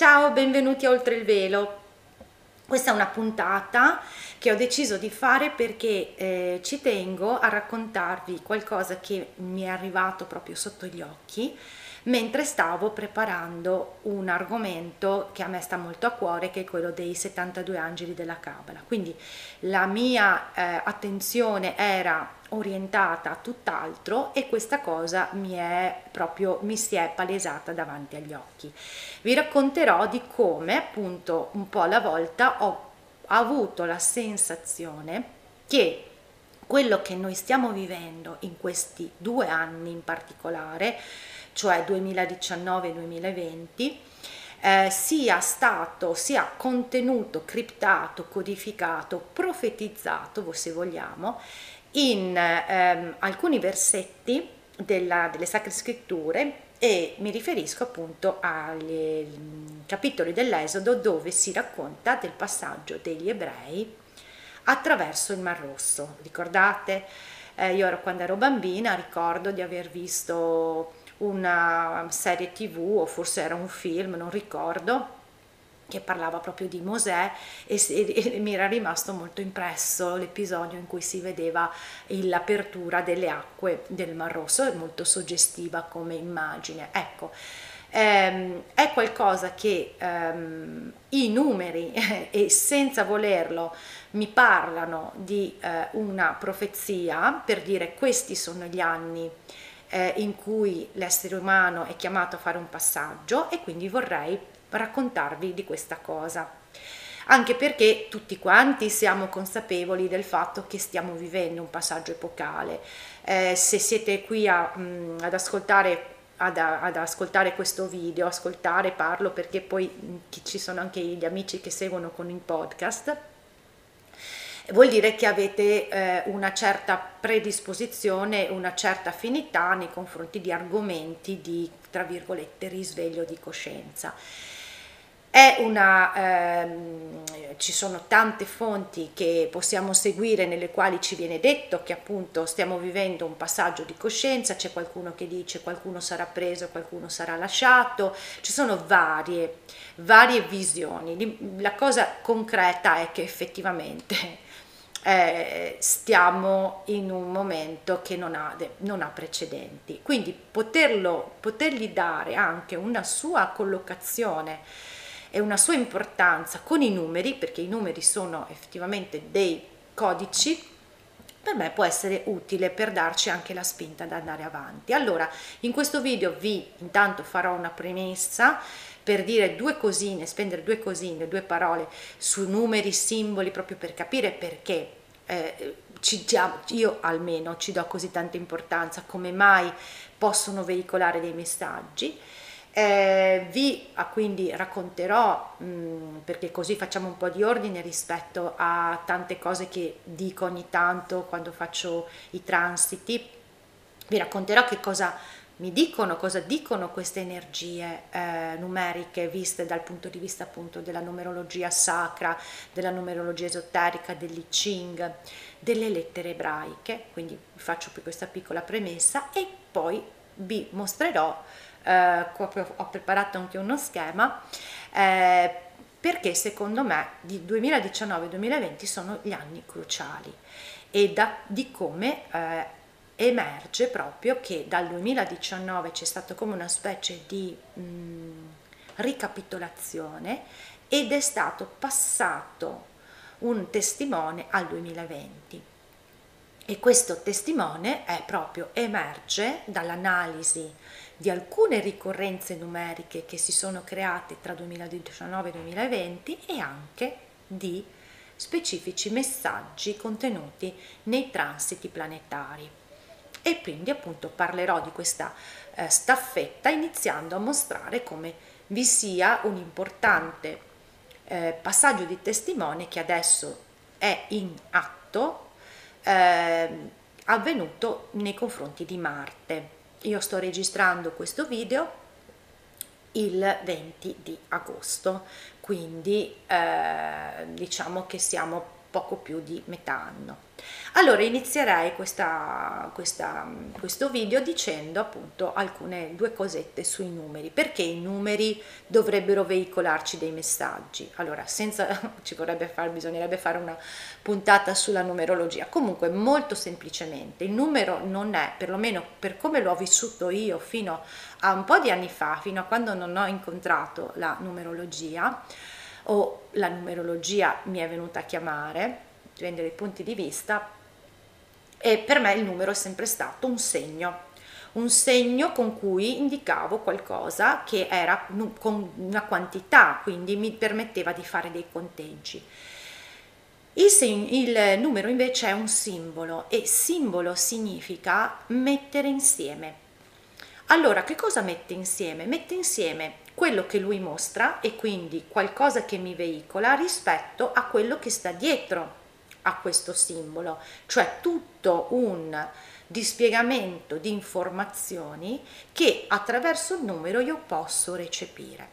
Ciao, benvenuti a Oltre il Velo. Questa è una puntata che ho deciso di fare perché eh, ci tengo a raccontarvi qualcosa che mi è arrivato proprio sotto gli occhi mentre stavo preparando un argomento che a me sta molto a cuore, che è quello dei 72 angeli della Cabala. Quindi la mia eh, attenzione era orientata a tutt'altro e questa cosa mi è proprio mi si è palesata davanti agli occhi. Vi racconterò di come appunto un po' alla volta ho avuto la sensazione che quello che noi stiamo vivendo in questi due anni in particolare cioè 2019-2020, eh, sia stato, sia contenuto, criptato, codificato, profetizzato, se vogliamo, in ehm, alcuni versetti della, delle Sacre Scritture e mi riferisco appunto ai mm, capitoli dell'Esodo dove si racconta del passaggio degli ebrei attraverso il Mar Rosso. Ricordate? Eh, io ero, quando ero bambina ricordo di aver visto una serie tv o forse era un film, non ricordo, che parlava proprio di Mosè e, e, e, mi era rimasto molto impresso l'episodio in cui si vedeva l'apertura delle acque del Mar Rosso, è molto suggestiva come immagine. Ecco, ehm, è qualcosa che ehm, i numeri e senza volerlo mi parlano di eh, una profezia per dire questi sono gli anni eh, in cui l'essere umano è chiamato a fare un passaggio e quindi vorrei raccontarvi di questa cosa. Anche perché tutti quanti siamo consapevoli del fatto che stiamo vivendo un passaggio epocale. Eh, se siete qui a, mh, mm, ad ascoltare ad, ad, ascoltare questo video, ascoltare, parlo perché poi mh, ci sono anche gli amici che seguono con il podcast vuol dire che avete eh, una certa predisposizione, una certa affinità nei confronti di argomenti di, tra virgolette, risveglio di coscienza. Una, ehm, ci sono tante fonti che possiamo seguire nelle quali ci viene detto che appunto stiamo vivendo un passaggio di coscienza, c'è qualcuno che dice qualcuno sarà preso, qualcuno sarà lasciato, ci sono varie, varie visioni. La cosa concreta è che effettivamente eh, stiamo in un momento che non ha, non ha precedenti. Quindi poterlo, potergli dare anche una sua collocazione e una sua importanza con i numeri, perché i numeri sono effettivamente dei codici, per me può essere utile per darci anche la spinta ad andare avanti. Allora, in questo video vi intanto farò una premessa per dire due cosine, spendere due cosine, due parole su numeri, simboli, proprio per capire perché eh, ci, io almeno ci do così tanta importanza, come mai possono veicolare dei messaggi. Eh, vi ah, quindi racconterò, mh, mm, perché così facciamo un po' di ordine rispetto a tante cose che dico ogni tanto quando faccio i transiti, vi racconterò che cosa mi dicono cosa dicono queste energie eh, numeriche viste dal punto di vista appunto della numerologia sacra, della numerologia esoterica, dell'I Ching, delle lettere ebraiche, quindi faccio questa piccola premessa e poi vi mostrerò, eh, ho preparato anche uno schema, eh, perché secondo me di 2019-2020 sono gli anni cruciali e da, di come eh, emerge proprio che dal 2019 c'è stato come una specie di mh, mm, ricapitolazione ed è stato passato un testimone al 2020 e questo testimone è proprio emerge dall'analisi di alcune ricorrenze numeriche che si sono create tra 2019 e 2020 e anche di specifici messaggi contenuti nei transiti planetari e quindi appunto parlerò di questa eh, staffetta iniziando a mostrare come vi sia un importante eh, passaggio di testimone che adesso è in atto eh, avvenuto nei confronti di Marte. Io sto registrando questo video il 20 di agosto, quindi eh, diciamo che siamo poco più di metà anno. Allora inizierei questa, questa, questo video dicendo appunto alcune due cosette sui numeri, perché i numeri dovrebbero veicolarci dei messaggi. Allora, senza ci vorrebbe fare, bisognerebbe fare una puntata sulla numerologia. Comunque, molto semplicemente, il numero non è, perlomeno per come l'ho vissuto io fino a un po' di anni fa, fino a quando non ho incontrato la numerologia, o la numerologia mi è venuta a chiamare, dipende dai punti di vista, e per me il numero è sempre stato un segno, un segno con cui indicavo qualcosa che era con una quantità, quindi mi permetteva di fare dei conteggi. Il, segno, il numero invece è un simbolo e simbolo significa mettere insieme. Allora, che cosa mette insieme? Mette insieme quello che lui mostra e quindi qualcosa che mi veicola rispetto a quello che sta dietro a questo simbolo, cioè tutto un dispiegamento di informazioni che attraverso il numero io posso recepire.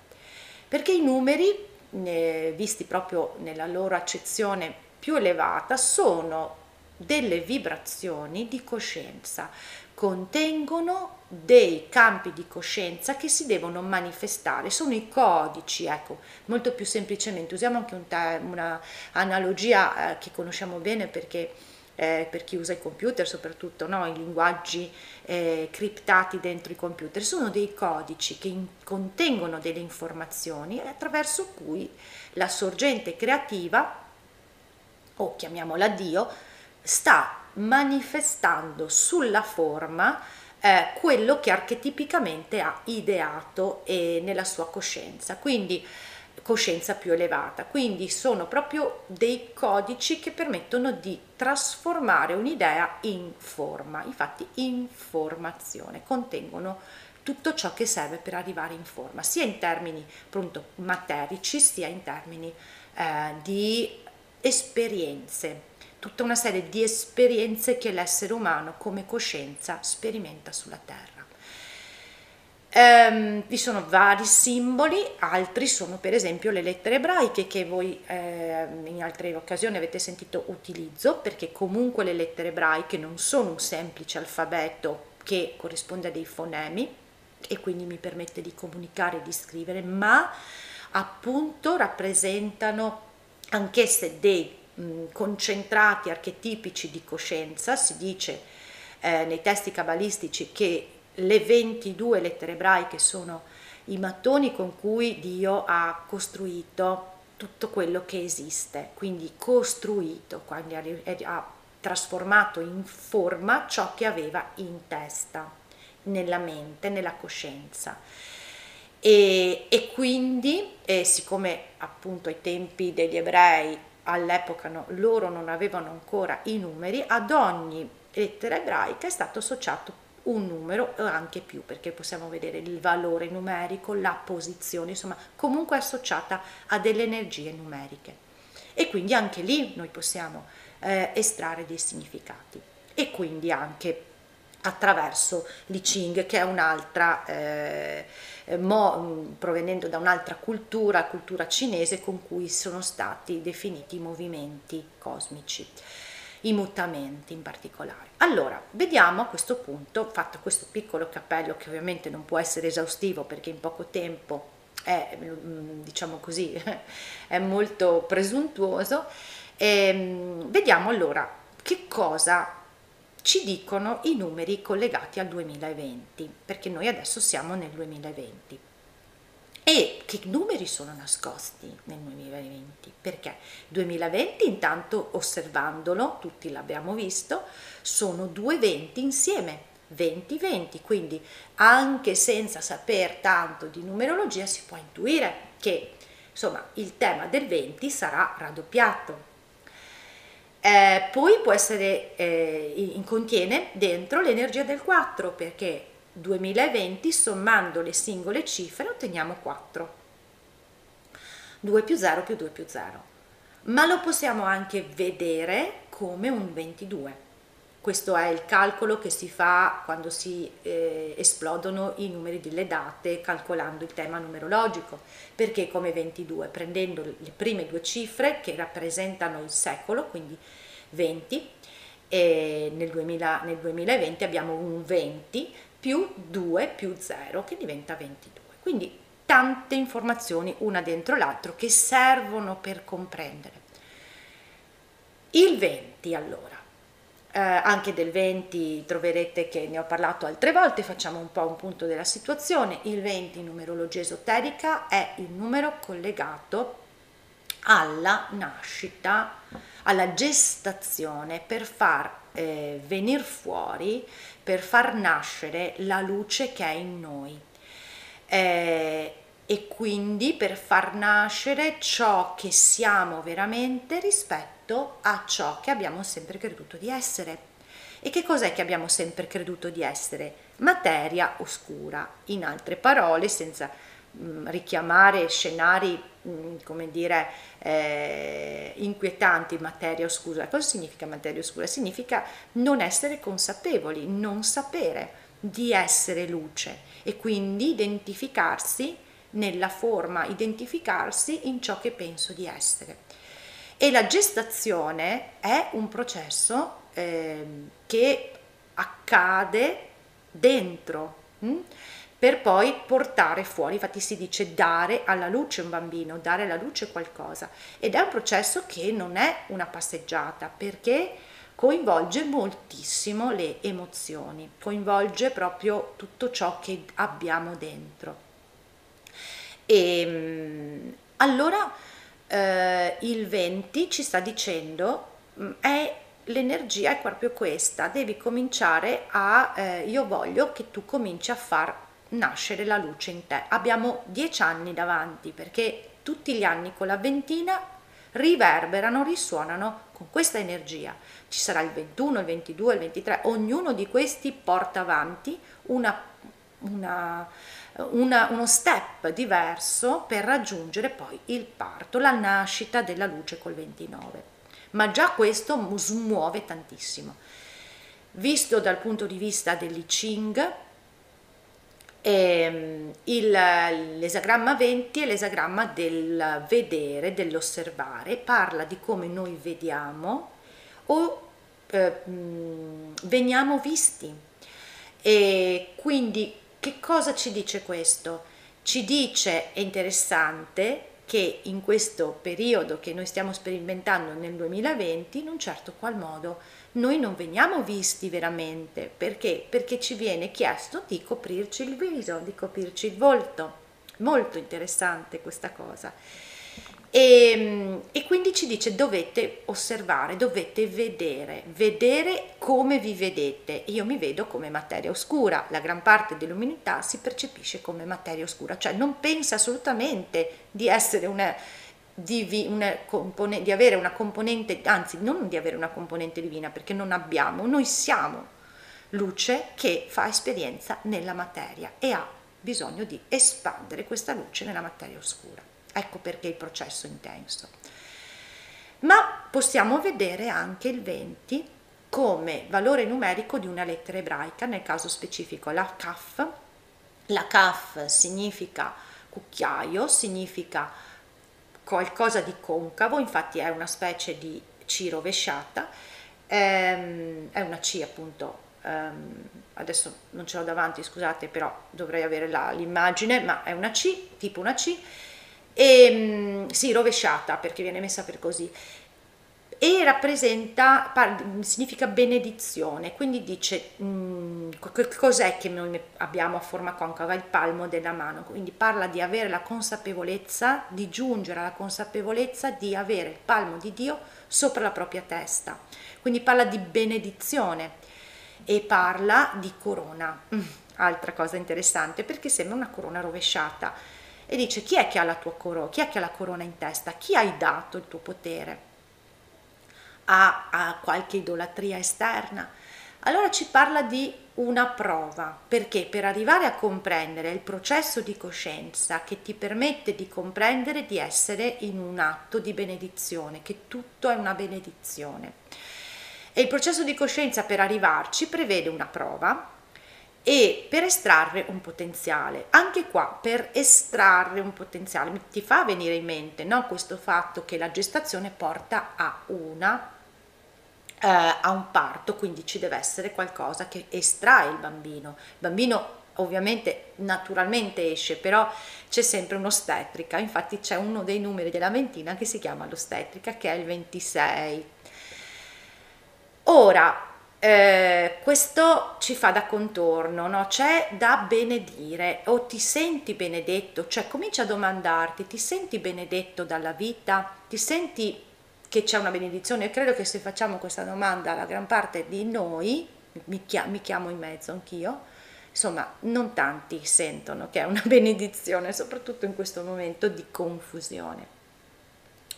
Perché i numeri, eh, visti proprio nella loro accezione più elevata, sono delle vibrazioni di coscienza, contengono dei campi di coscienza che si devono manifestare, sono i codici, ecco, molto più semplicemente, usiamo anche un'analogia eh, che conosciamo bene perché eh, per chi usa i computer soprattutto, no? i linguaggi eh, criptati dentro i computer, sono dei codici che in, contengono delle informazioni attraverso cui la sorgente creativa, o chiamiamola Dio, sta manifestando sulla forma eh, quello che archetipicamente ha ideato eh, nella sua coscienza, quindi coscienza più elevata. Quindi sono proprio dei codici che permettono di trasformare un'idea in forma. Infatti informazione contengono tutto ciò che serve per arrivare in forma, sia in termini appunto materici, sia in termini eh, di esperienze tutta una serie di esperienze che l'essere umano come coscienza sperimenta sulla Terra. Um, vi sono vari simboli, altri sono per esempio le lettere ebraiche che voi eh, in altre occasioni avete sentito utilizzo, perché comunque le lettere ebraiche non sono un semplice alfabeto che corrisponde a dei fonemi e quindi mi permette di comunicare e di scrivere, ma appunto rappresentano anch'esse dei concentrati archetipici di coscienza, si dice eh, nei testi cabalistici che le 22 lettere ebraiche sono i mattoni con cui Dio ha costruito tutto quello che esiste, quindi costruito, quindi ha trasformato in forma ciò che aveva in testa, nella mente, nella coscienza. E, e quindi, eh, siccome appunto ai tempi degli ebrei all'epoca no, loro non avevano ancora i numeri, ad ogni lettera ebraica è stato associato un numero o anche più perché possiamo vedere il valore numerico, la posizione, insomma comunque associata a delle energie numeriche. E quindi anche lì noi possiamo eh, estrarre dei significati. E quindi anche attraverso l'I Ching che è un'altra eh, mo, mm, provenendo da un'altra cultura, cultura cinese con cui sono stati definiti i movimenti cosmici i mutamenti in particolare. Allora, vediamo a questo punto, fatto questo piccolo cappello che ovviamente non può essere esaustivo perché in poco tempo è, diciamo così, è molto presuntuoso, ehm, vediamo allora che cosa ci dicono i numeri collegati al 2020, perché noi adesso siamo nel 2020. E che numeri sono nascosti nel 2020? Perché 2020 intanto osservandolo, tutti l'abbiamo visto, sono due 20 insieme, 20-20, quindi anche senza saper tanto di numerologia si può intuire che insomma il tema del 20 sarà raddoppiato, eh, poi può essere, eh, contiene dentro l'energia del 4 perché 2020 sommando le singole cifre otteniamo 4. 2 più 0 più 2 più 0. Ma lo possiamo anche vedere come un 22 questo è il calcolo che si fa quando si eh, esplodono i numeri delle date calcolando il tema numerologico, perché come 22, prendendo le prime due cifre che rappresentano il secolo, quindi 20, e nel, 2000, nel 2020 abbiamo un 20 più 2 più 0 che diventa 22. Quindi tante informazioni una dentro l'altro che servono per comprendere. Il 20 allora eh, anche del 20 troverete che ne ho parlato altre volte, facciamo un po' un punto della situazione. Il 20 in numerologia esoterica è il numero collegato alla nascita, alla gestazione per far eh, venire fuori, per far nascere la luce che è in noi. Eh, e quindi per far nascere ciò che siamo veramente rispetto rispetto a ciò che abbiamo sempre creduto di essere. E che cos'è che abbiamo sempre creduto di essere? Materia oscura. In altre parole, senza mh, mm, richiamare scenari, mh, mm, come dire, eh, inquietanti, materia oscura. Cosa significa materia oscura? Significa non essere consapevoli, non sapere di essere luce e quindi identificarsi nella forma, identificarsi in ciò che penso di essere. E la gestazione è un processo eh, che accade dentro mh? Hm, per poi portare fuori, infatti si dice dare alla luce un bambino, dare alla luce qualcosa ed è un processo che non è una passeggiata perché coinvolge moltissimo le emozioni, coinvolge proprio tutto ciò che abbiamo dentro. E ehm, allora eh, il 20 ci sta dicendo mm, è l'energia è proprio questa, devi cominciare a, eh, io voglio che tu cominci a far nascere la luce in te. Abbiamo dieci anni davanti perché tutti gli anni con la ventina riverberano, risuonano con questa energia. Ci sarà il 21, il 22, il 23, ognuno di questi porta avanti una, una una, uno step diverso per raggiungere poi il parto, la nascita della luce col 29. Ma già questo smuove tantissimo. Visto dal punto di vista dell'I Ching, ehm, l'esagramma 20 è l'esagramma del vedere, dell'osservare, parla di come noi vediamo o eh, veniamo visti. E quindi che cosa ci dice questo? Ci dice, è interessante, che in questo periodo che noi stiamo sperimentando nel 2020, in un certo qual modo, noi non veniamo visti veramente. Perché? Perché ci viene chiesto di coprirci il viso, di coprirci il volto. Molto interessante questa cosa. E, ehm, e, quindi ci dice dovete osservare, dovete vedere, vedere come vi vedete. Io mi vedo come materia oscura, la gran parte dell'umanità si percepisce come materia oscura, cioè non pensa assolutamente di essere una, di, una compone, di avere una componente, anzi non di avere una componente divina perché non abbiamo, noi siamo luce che fa esperienza nella materia e ha bisogno di espandere questa luce nella materia oscura. Ecco perché il processo è intenso. Ma possiamo vedere anche il 20 come valore numerico di una lettera ebraica, nel caso specifico la kaf. La kaf significa cucchiaio, significa qualcosa di concavo, infatti è una specie di C rovesciata, ehm, è una C appunto, ehm, adesso non ce l'ho davanti, scusate, però dovrei avere la, l'immagine, ma è una C, tipo una C, e, mm, sì, rovesciata perché viene messa per così. E rappresenta, significa benedizione, quindi dice mh, mm, cos'è che noi abbiamo a forma concava, il palmo della mano, quindi parla di avere la consapevolezza, di giungere alla consapevolezza di avere il palmo di Dio sopra la propria testa, quindi parla di benedizione e parla di corona, mm, altra cosa interessante perché sembra una corona rovesciata e dice chi è che ha la tua corona, chi è che ha la corona in testa, chi hai dato il tuo potere? A, a qualche idolatria esterna, allora ci parla di una prova, perché per arrivare a comprendere il processo di coscienza che ti permette di comprendere di essere in un atto di benedizione, che tutto è una benedizione. E il processo di coscienza per arrivarci prevede una prova e per estrarre un potenziale. Anche qua, per estrarre un potenziale, ti fa venire in mente no, questo fatto che la gestazione porta a una eh, a un parto, quindi ci deve essere qualcosa che estrae il bambino. Il bambino ovviamente naturalmente esce, però c'è sempre un'ostetrica, infatti c'è uno dei numeri della ventina che si chiama l'ostetrica, che è il 26. Ora, eh, questo ci fa da contorno, no? c'è da benedire o ti senti benedetto, cioè comincia a domandarti, ti senti benedetto dalla vita, ti senti che c'è una benedizione? Io credo che se facciamo questa domanda alla gran parte di noi, mi chiamo, mi chiamo in mezzo anch'io, insomma non tanti sentono che è una benedizione, soprattutto in questo momento di confusione.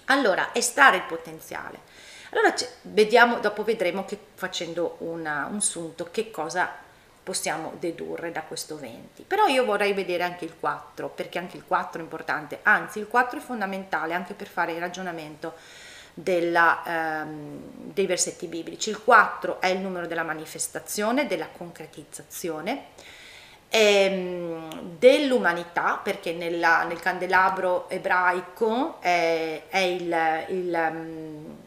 Allora, estrarre il potenziale. Allora vediamo, dopo vedremo che facendo una, un sunto che cosa possiamo dedurre da questo 20. Però io vorrei vedere anche il 4, perché anche il 4 è importante, anzi il 4 è fondamentale anche per fare il ragionamento della, ehm, dei versetti biblici. Il 4 è il numero della manifestazione, della concretizzazione, ehm, dell'umanità, perché nella, nel candelabro ebraico è, è il, il um,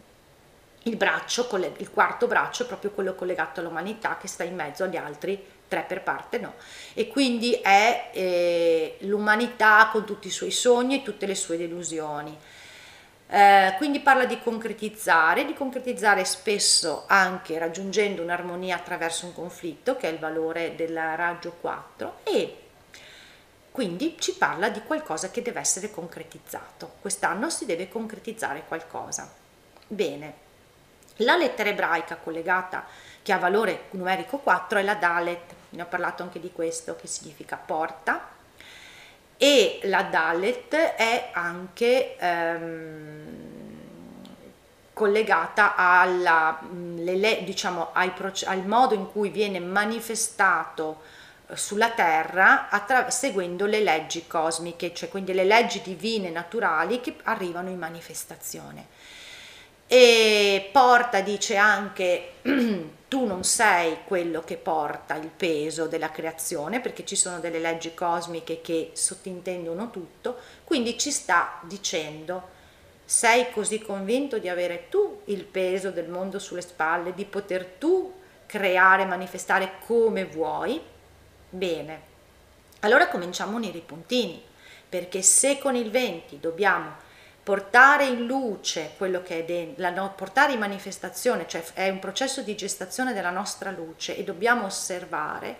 il braccio, il quarto braccio è proprio quello collegato all'umanità che sta in mezzo agli altri tre per parte no e quindi è eh, l'umanità con tutti i suoi sogni e tutte le sue delusioni eh, quindi parla di concretizzare, di concretizzare spesso anche raggiungendo un'armonia attraverso un conflitto, che è il valore del raggio 4, e quindi ci parla di qualcosa che deve essere concretizzato. Quest'anno si deve concretizzare qualcosa. Bene, la lettera ebraica collegata che ha valore numerico 4 è la Dalet, ne ho parlato anche di questo, che significa porta, e la Dalet è anche ehm, collegata alla, mm, le, diciamo, ai, al modo in cui viene manifestato eh, sulla terra seguendo le leggi cosmiche, cioè quindi le leggi divine naturali che arrivano in manifestazione. E Porta dice anche tu non sei quello che porta il peso della creazione perché ci sono delle leggi cosmiche che sottintendono tutto, quindi ci sta dicendo sei così convinto di avere tu il peso del mondo sulle spalle, di poter tu creare, manifestare come vuoi? Bene, allora cominciamo a unire i puntini, perché se con il 20 dobbiamo portare in luce quello che è dentro, la, portare in manifestazione, cioè è un processo di gestazione della nostra luce e dobbiamo osservare.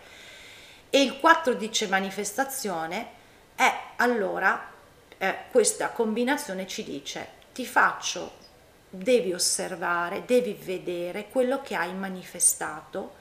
E il 4 dice manifestazione, è allora eh, questa combinazione ci dice ti faccio, devi osservare, devi vedere quello che hai manifestato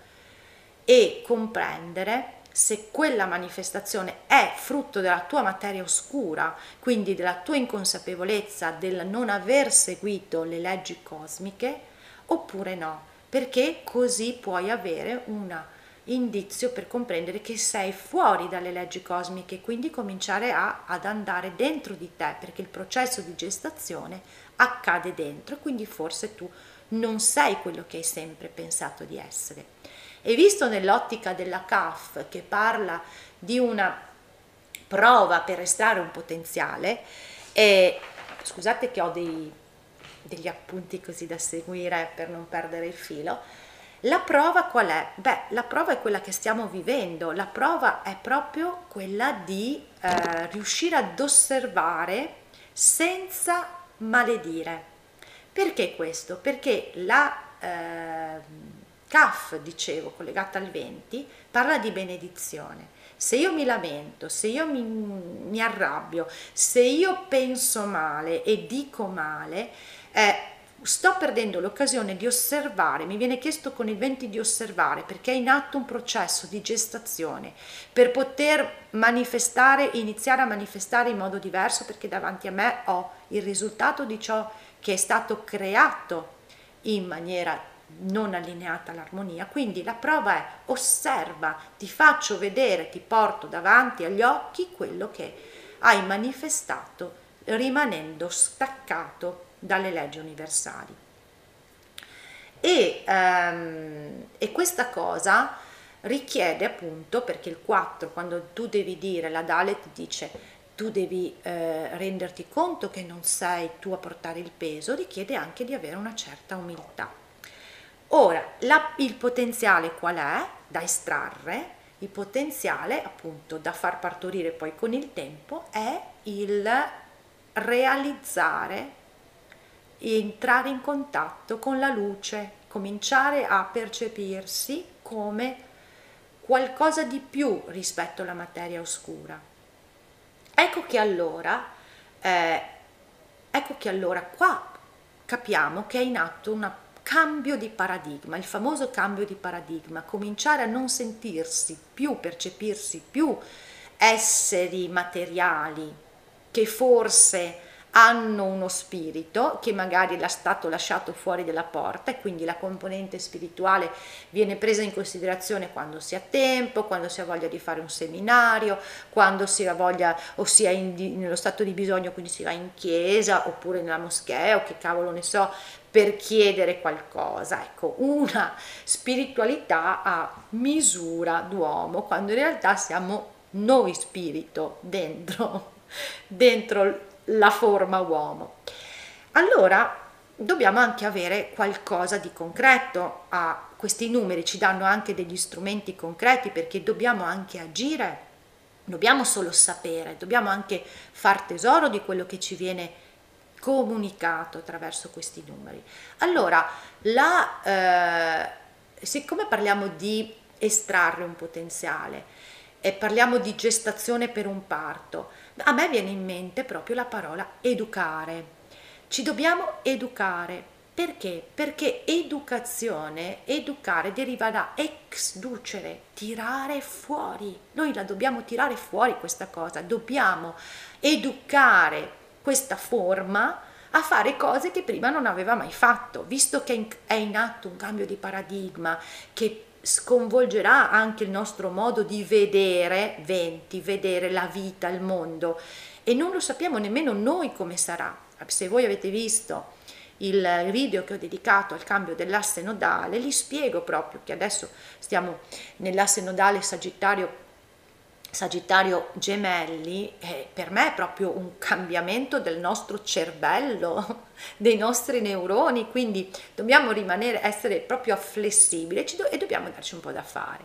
e comprendere se quella manifestazione è frutto della tua materia oscura, quindi della tua inconsapevolezza del non aver seguito le leggi cosmiche, oppure no, perché così puoi avere un indizio per comprendere che sei fuori dalle leggi cosmiche, quindi cominciare a, ad andare dentro di te, perché il processo di gestazione accade dentro, quindi forse tu non sei quello che hai sempre pensato di essere e visto nell'ottica della CAF che parla di una prova per restare un potenziale, e, scusate che ho dei, degli appunti così da seguire per non perdere il filo, la prova qual è? Beh, la prova è quella che stiamo vivendo, la prova è proprio quella di eh, riuscire ad osservare senza maledire. Perché questo? Perché la... Eh, CAF, dicevo, collegata al 20, parla di benedizione. Se io mi lamento, se io mi, mi arrabbio, se io penso male e dico male, eh, sto perdendo l'occasione di osservare, mi viene chiesto con il 20 di osservare perché è in atto un processo di gestazione per poter manifestare, iniziare a manifestare in modo diverso perché davanti a me ho il risultato di ciò che è stato creato in maniera non allineata all'armonia. Quindi la prova è osserva, ti faccio vedere, ti porto davanti agli occhi quello che hai manifestato rimanendo staccato dalle leggi universali. E, um, e questa cosa richiede appunto, perché il 4, quando tu devi dire, la Dalet dice tu devi eh, renderti conto che non sei tu a portare il peso, richiede anche di avere una certa umiltà. Ora, la, il potenziale qual è? Da estrarre, il potenziale appunto da far partorire poi con il tempo è il realizzare, entrare in contatto con la luce, cominciare a percepirsi come qualcosa di più rispetto alla materia oscura. Ecco che allora, eh, ecco che allora qua capiamo che è in atto un cambio di paradigma, il famoso cambio di paradigma, cominciare a non sentirsi più, percepirsi più esseri materiali che forse hanno uno spirito che magari è stato lasciato fuori dalla porta e quindi la componente spirituale viene presa in considerazione quando si ha tempo, quando si ha voglia di fare un seminario, quando si ha voglia o si è in, nello stato di bisogno, quindi si va in chiesa oppure nella moschea o che cavolo ne so, per chiedere qualcosa. Ecco, una spiritualità a misura d'uomo, quando in realtà siamo noi spirito dentro, dentro la forma uomo. Allora dobbiamo anche avere qualcosa di concreto a questi numeri, ci danno anche degli strumenti concreti perché dobbiamo anche agire, dobbiamo solo sapere, dobbiamo anche far tesoro di quello che ci viene comunicato attraverso questi numeri. Allora, la, eh, siccome parliamo di estrarre un potenziale e parliamo di gestazione per un parto, a me viene in mente proprio la parola educare. Ci dobbiamo educare. Perché? Perché educazione, educare deriva da ex ducere, tirare fuori. Noi la dobbiamo tirare fuori questa cosa, dobbiamo educare questa forma a fare cose che prima non aveva mai fatto, visto che è in atto un cambio di paradigma che sconvolgerà anche il nostro modo di vedere venti, vedere la vita, il mondo e non lo sappiamo nemmeno noi come sarà. Se voi avete visto il video che ho dedicato al cambio dell'asse nodale, li spiego proprio che adesso stiamo nell'asse nodale Sagittario Sagittario gemelli eh, per me è proprio un cambiamento del nostro cervello, dei nostri neuroni, quindi dobbiamo rimanere, essere proprio flessibili do- e dobbiamo darci un po' da fare.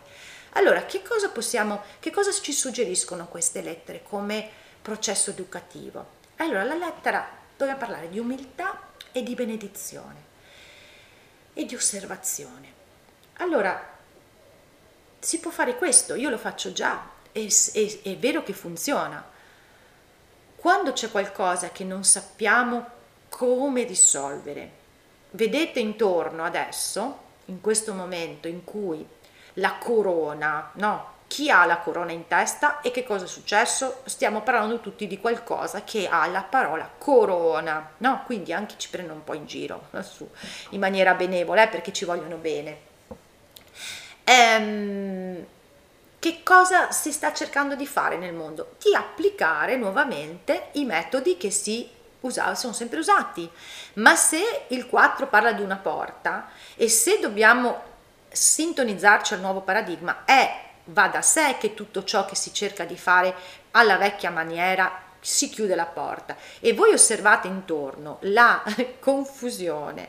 Allora, che cosa possiamo, che cosa ci suggeriscono queste lettere come processo educativo? Allora, la lettera doveva parlare di umiltà e di benedizione e di osservazione. Allora, si può fare questo, io lo faccio già, è, è, è vero che funziona. Quando c'è qualcosa che non sappiamo come risolvere, vedete intorno adesso, in questo momento in cui la corona, no? Chi ha la corona in testa e che cosa è successo? Stiamo parlando tutti di qualcosa che ha la parola corona, no? Quindi anche ci prendono un po' in giro, su, in maniera benevola, eh, perché ci vogliono bene. Ehm, che cosa si sta cercando di fare nel mondo? Di applicare nuovamente i metodi che si usavano, sono sempre usati. Ma se il 4 parla di una porta e se dobbiamo sintonizzarci al nuovo paradigma, è va da sé che tutto ciò che si cerca di fare alla vecchia maniera si chiude la porta e voi osservate intorno la confusione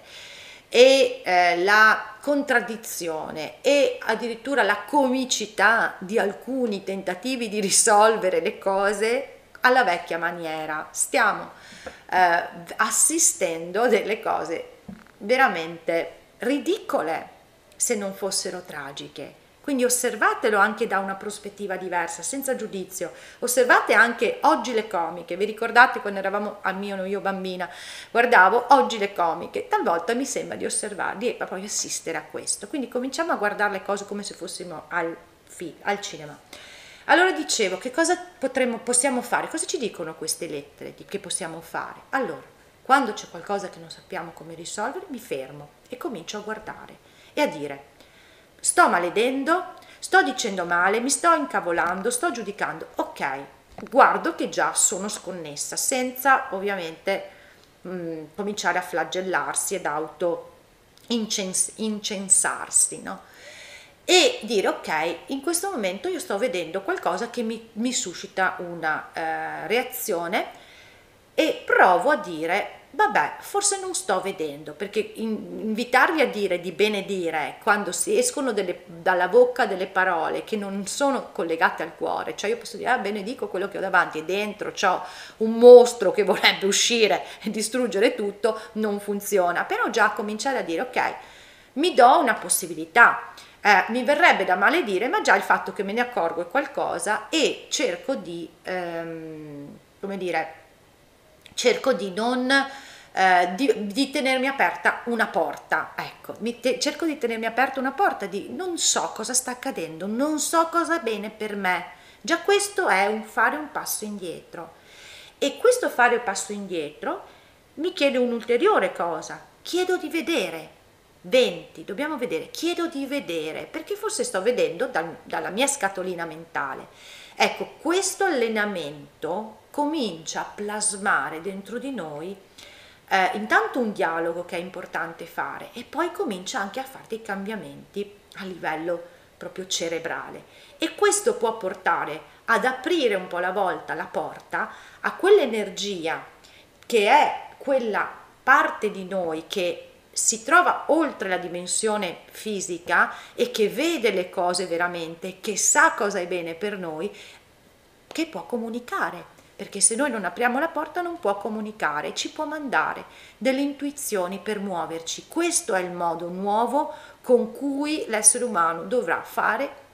e eh, la contraddizione e addirittura la comicità di alcuni tentativi di risolvere le cose alla vecchia maniera. Stiamo eh, assistendo delle cose veramente ridicole se non fossero tragiche. Quindi osservatelo anche da una prospettiva diversa, senza giudizio. Osservate anche oggi le comiche. Vi ricordate quando eravamo al mio io bambina? Guardavo oggi le comiche. Talvolta mi sembra di osservare, di proprio assistere a questo. Quindi cominciamo a guardare le cose come se fossimo al, al cinema. Allora dicevo, che cosa potremmo, possiamo fare? Cosa ci dicono queste lettere di che possiamo fare? Allora, quando c'è qualcosa che non sappiamo come risolvere, mi fermo e comincio a guardare e a dire, sto maledendo, sto dicendo male, mi sto incavolando, sto giudicando, ok, guardo che già sono sconnessa, senza ovviamente mh, mm, cominciare a flagellarsi ed auto incens- incensarsi, no? E dire ok, in questo momento io sto vedendo qualcosa che mi, mi suscita una eh, reazione e provo a dire vabbè, forse non sto vedendo, perché invitarvi a dire di benedire quando si escono delle, dalla bocca delle parole che non sono collegate al cuore, cioè io posso dire ah, benedico quello che ho davanti e dentro ho un mostro che vorrebbe uscire e distruggere tutto, non funziona, però già cominciare a dire ok, mi do una possibilità. Eh, mi verrebbe da maledire, ma già il fatto che me ne accorgo è qualcosa e cerco di, ehm, come dire, cerco di non eh, di, di, tenermi aperta una porta, ecco, te, cerco di tenermi aperta una porta di non so cosa sta accadendo, non so cosa è bene per me. Già questo è un fare un passo indietro. E questo fare un passo indietro mi chiede un'ulteriore cosa, chiedo di vedere. 20, dobbiamo vedere, chiedo di vedere, perché forse sto vedendo dal, dalla mia scatolina mentale. Ecco, questo allenamento comincia a plasmare dentro di noi eh, intanto un dialogo che è importante fare e poi comincia anche a fare dei cambiamenti a livello proprio cerebrale. E questo può portare ad aprire un po' alla volta la porta a quell'energia che è quella parte di noi che si trova oltre la dimensione fisica e che vede le cose veramente, che sa cosa è bene per noi, che può comunicare perché se noi non apriamo la porta non può comunicare, ci può mandare delle intuizioni per muoverci. Questo è il modo nuovo con cui l'essere umano dovrà fare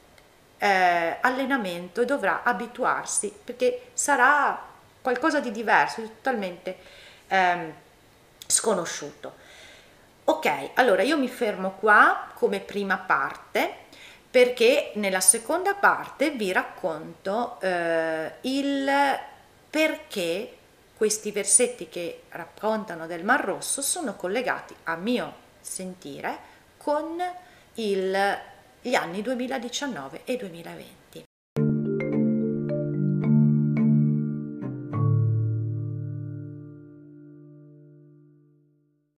eh, allenamento e dovrà abituarsi, perché sarà qualcosa di diverso, di totalmente eh, sconosciuto. Ok, allora io mi fermo qua come prima parte perché nella seconda parte vi racconto eh, il perché questi versetti che raccontano del Mar Rosso sono collegati, a mio sentire, con il, gli anni 2019 e 2020.